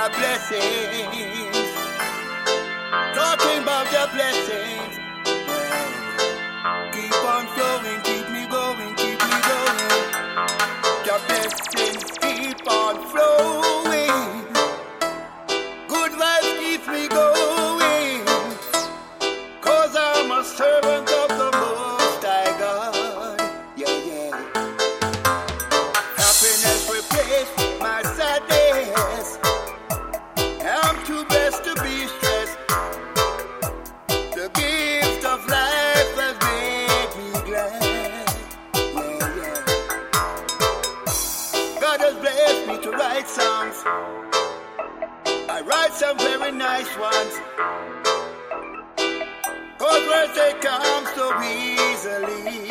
Jah blessings. Talking about Jah blessings. Keep on flowing, keep me going, keep me going. Jah blessings keep on flowing. Good life keep me going. Cause I'm a servant songs. I write some very nice ones. Cause words they come so easily.